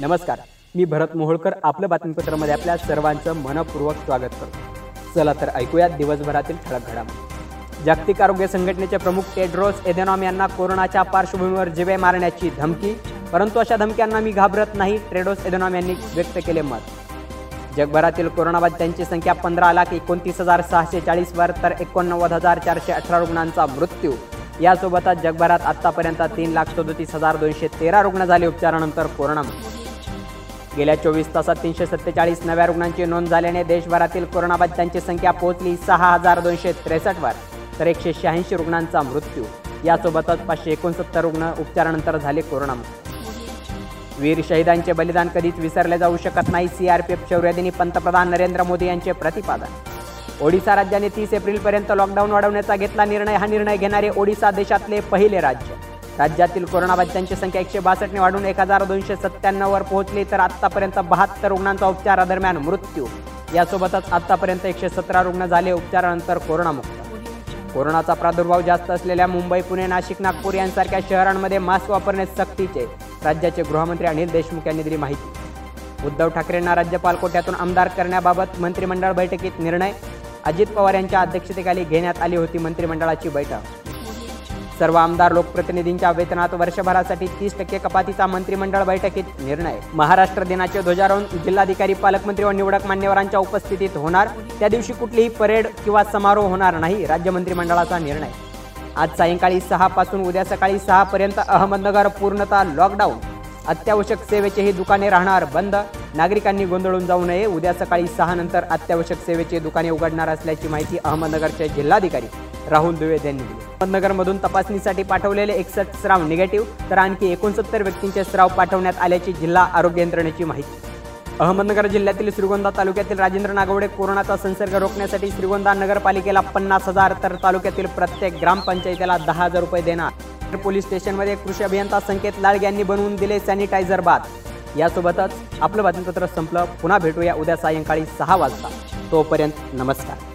नमस्कार. मी भरत मोहोळकर आपलं बातमीपत्रामध्ये आपल्या सर्वांचं मनपूर्वक स्वागत करतो. चला तर ऐकूयात दिवसभरातील ठळक घडामोडी. जागतिक आरोग्य संघटनेचे प्रमुख टेड्रोस एदेनॉम यांना कोरोनाच्या पार्श्वभूमीवर जिवे मारण्याची धमकी परंतु अशा धमक्यांना मी घाबरत नाही ट्रेडोस एदेनॉम यांनी व्यक्त केले मत. जगभरातील कोरोनाबाधितांची संख्या पंधरा लाख एकोणतीस हजार सहाशे चाळीसवर तर एकोणनव्वद हजार चारशे अठरा रुग्णांचा मृत्यू. यासोबतच जगभरात आतापर्यंत तीन लाख सदोतीस हजार दोनशे तेरा रुग्ण झाले उपचारानंतर कोरोनामुक्त गेल्या चोवीस तासात तीनशे सत्तेचाळीस नव्या रुग्णांची नोंद झाल्याने देशभरातील कोरोनाबाधितांची संख्या पोहोचली सहा हजार दोनशे त्रेसष्टवर तर एकशे शहाऐंशी रुग्णांचा मृत्यू. यासोबतच पाचशे एकोणसत्तर रुग्ण उपचारानंतर झाले कोरोनामुक्त. वीर शहीदांचे बलिदान कधीच विसरले जाऊ शकत नाही सीआरपीएफ शौर्यदिनी पंतप्रधान नरेंद्र मोदी यांचे प्रतिपादन. ओडिशा राज्याने तीस एप्रिलपर्यंत लॉकडाऊन वाढवण्याचा घेतला निर्णय. हा निर्णय घेणारे ओडिशा देशातले पहिले राज्य. राज्यातील कोरोनाबाधितांची संख्या एकशे बासष्टने वाढून एक हजार दोनशे सत्त्याण्णववर पोहोचली तर आत्तापर्यंत बहात्तर रुग्णांचा उपचारादरम्यान मृत्यू. यासोबतच आत्तापर्यंत एकशे सतरा रुग्ण झाले उपचारानंतर कोरोनामुक्त. कोरोनाचा प्रादुर्भाव जास्त असलेल्या मुंबई पुणे नाशिक नागपूर यांसारख्या शहरांमध्ये मास्क वापरणे सक्तीचे राज्याचे गृहमंत्री अनिल देशमुख यांनी दिली माहिती. उद्धव ठाकरेंना राज्यपाल कोट्यातून आमदार करण्याबाबत मंत्रिमंडळ बैठकीत निर्णय. अजित पवार यांच्या अध्यक्षतेखाली घेण्यात आली होती मंत्रिमंडळाची बैठक. सर्व आमदार लोकप्रतिनिधींच्या वेतनात वर्षभरासाठी तीस टक्के कपातीचा मंत्रिमंडळ बैठकीत निर्णय. महाराष्ट्र दिनाचे ध्वजारोहण जिल्हाधिकारी पालकमंत्री व निवडक मान्यवरांच्या उपस्थितीत होणार. त्या दिवशी कुठलीही परेड किंवा समारोह होणार नाही राज्य मंत्रिमंडळाचा निर्णय. आज सायंकाळी सहा पासून उद्या सकाळी सहा पर्यंत अहमदनगर पूर्णतः लॉकडाऊन अत्यावश्यक सेवेचेही दुकाने राहणार बंद. नागरिकांनी गोंधळून जाऊ नये. उद्या सकाळी सहा नंतर अत्यावश्यक सेवेची दुकाने उघडणार असल्याची माहिती अहमदनगरचे जिल्हाधिकारी. राहुल द्विवेद यांनी दिली. अहमदनगरमधून तपासणीसाठी पाठवलेले एकसष्ट स्राव निगेटिव्ह तर आणखी एकोणसत्तर व्यक्तींचे स्राव पाठवण्यात आल्याची जिल्हा आरोग्य यंत्रणेची माहिती. अहमदनगर जिल्ह्यातील श्रीगोंदा तालुक्यातील राजेंद्र नागवडे कोरोनाचा संसर्ग रोखण्यासाठी श्रीगोंदा नगरपालिकेला पन्नास हजार तर तालुक्यातील प्रत्येक ग्रामपंचायतीला दहा हजार रुपये देणार. पोलीस स्टेशनमध्ये कृषी अभियंता संकेत लाड यांनी बनवून दिले सॅनिटायझर बाथ. यासोबतच आपलं बातमीपत्र संपलं. पुन्हा भेटूया उद्या सायंकाळी सहा वाजता. तोपर्यंत नमस्कार.